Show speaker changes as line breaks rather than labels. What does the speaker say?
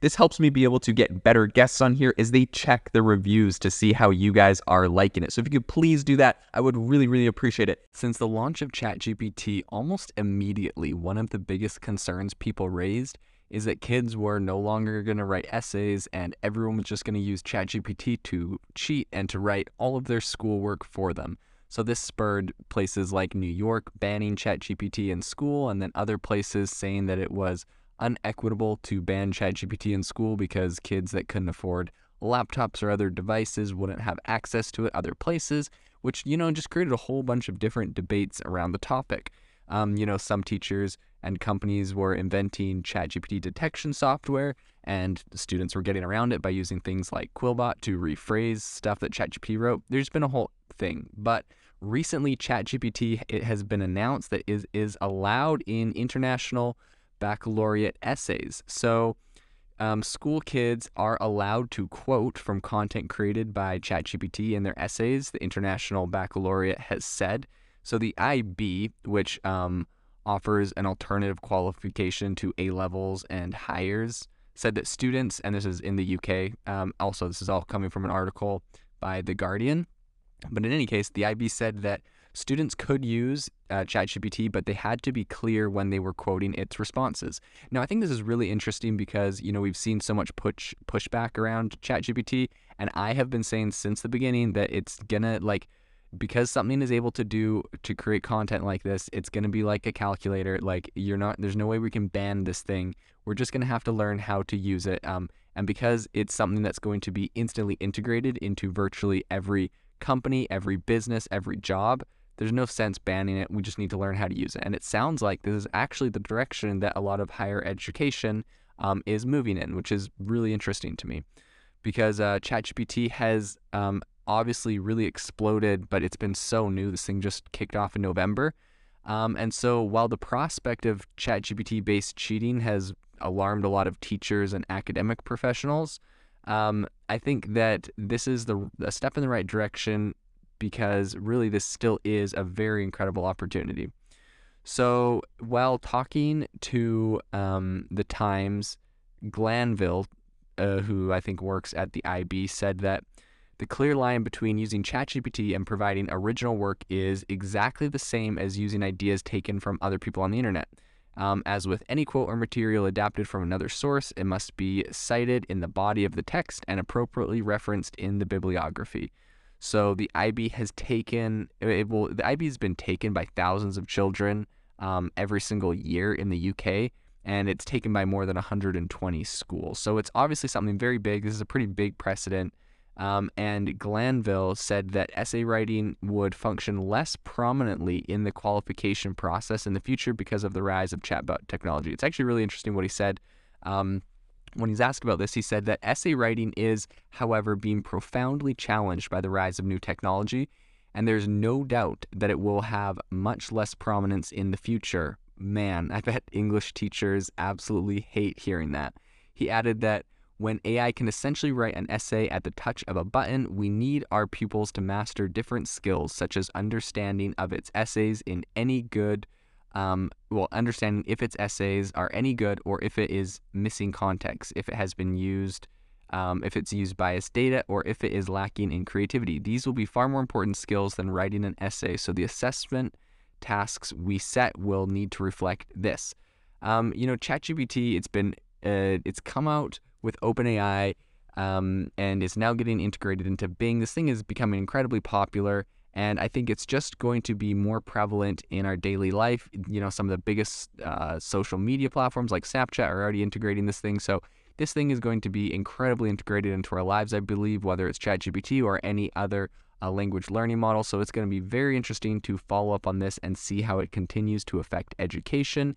This helps me be able to get better guests on here as they check the reviews to see how you guys are liking it. So if you could please do that, I would really, really appreciate it.
Since the launch of ChatGPT, almost immediately, one of the biggest concerns people raised is that kids were no longer going to write essays and everyone was just going to use ChatGPT to cheat and to write all of their schoolwork for them. So this spurred places like New York banning ChatGPT in school and then other places saying that it was unequitable to ban ChatGPT in school because kids that couldn't afford laptops or other devices wouldn't have access to it other places, which, you know, just created a whole bunch of different debates around the topic. Um, you know, some teachers and companies were inventing ChatGPT detection software, and students were getting around it by using things like Quillbot to rephrase stuff that ChatGPT wrote. There's been a whole thing, but recently ChatGPT it has been announced that is is allowed in international baccalaureate essays. So, um, school kids are allowed to quote from content created by ChatGPT in their essays, the International Baccalaureate has said. So, the IB, which um, offers an alternative qualification to A levels and Highers, said that students, and this is in the UK, um, also, this is all coming from an article by The Guardian. But in any case, the IB said that students could use uh, ChatGPT, but they had to be clear when they were quoting its responses. Now, I think this is really interesting because you know we've seen so much push pushback around ChatGPT, and I have been saying since the beginning that it's gonna like because something is able to do to create content like this, it's going to be like a calculator. Like you're not, there's no way we can ban this thing. We're just going to have to learn how to use it. Um, and because it's something that's going to be instantly integrated into virtually every company, every business, every job, there's no sense banning it. We just need to learn how to use it. And it sounds like this is actually the direction that a lot of higher education um, is moving in, which is really interesting to me because uh, ChatGPT has um, obviously really exploded, but it's been so new. This thing just kicked off in November. Um, and so while the prospect of ChatGPT based cheating has alarmed a lot of teachers and academic professionals, um, I think that this is the a step in the right direction because really this still is a very incredible opportunity. So while talking to um, the Times, Glanville, uh, who I think works at the IB, said that the clear line between using ChatGPT and providing original work is exactly the same as using ideas taken from other people on the internet. Um, as with any quote or material adapted from another source, it must be cited in the body of the text and appropriately referenced in the bibliography. So the IB has taken it will the IB has been taken by thousands of children um, every single year in the UK, and it's taken by more than 120 schools. So it's obviously something very big. This is a pretty big precedent. Um, and Glanville said that essay writing would function less prominently in the qualification process in the future because of the rise of chatbot technology. It's actually really interesting what he said. Um, when he's asked about this, he said that essay writing is, however, being profoundly challenged by the rise of new technology, and there's no doubt that it will have much less prominence in the future. Man, I bet English teachers absolutely hate hearing that. He added that when AI can essentially write an essay at the touch of a button, we need our pupils to master different skills, such as understanding of its essays in any good um, well, understanding if its essays are any good or if it is missing context, if it has been used, um, if it's used biased data, or if it is lacking in creativity. These will be far more important skills than writing an essay. So the assessment tasks we set will need to reflect this. Um, you know, ChatGPT, it's been, uh, it's come out with OpenAI, um, and is now getting integrated into Bing. This thing is becoming incredibly popular. And I think it's just going to be more prevalent in our daily life. You know, some of the biggest uh, social media platforms like Snapchat are already integrating this thing. So This thing is going to be incredibly integrated into our lives, I believe, whether it's ChatGPT or any other uh, language learning model. So it's going to be very interesting to follow up on this and see how it continues to affect education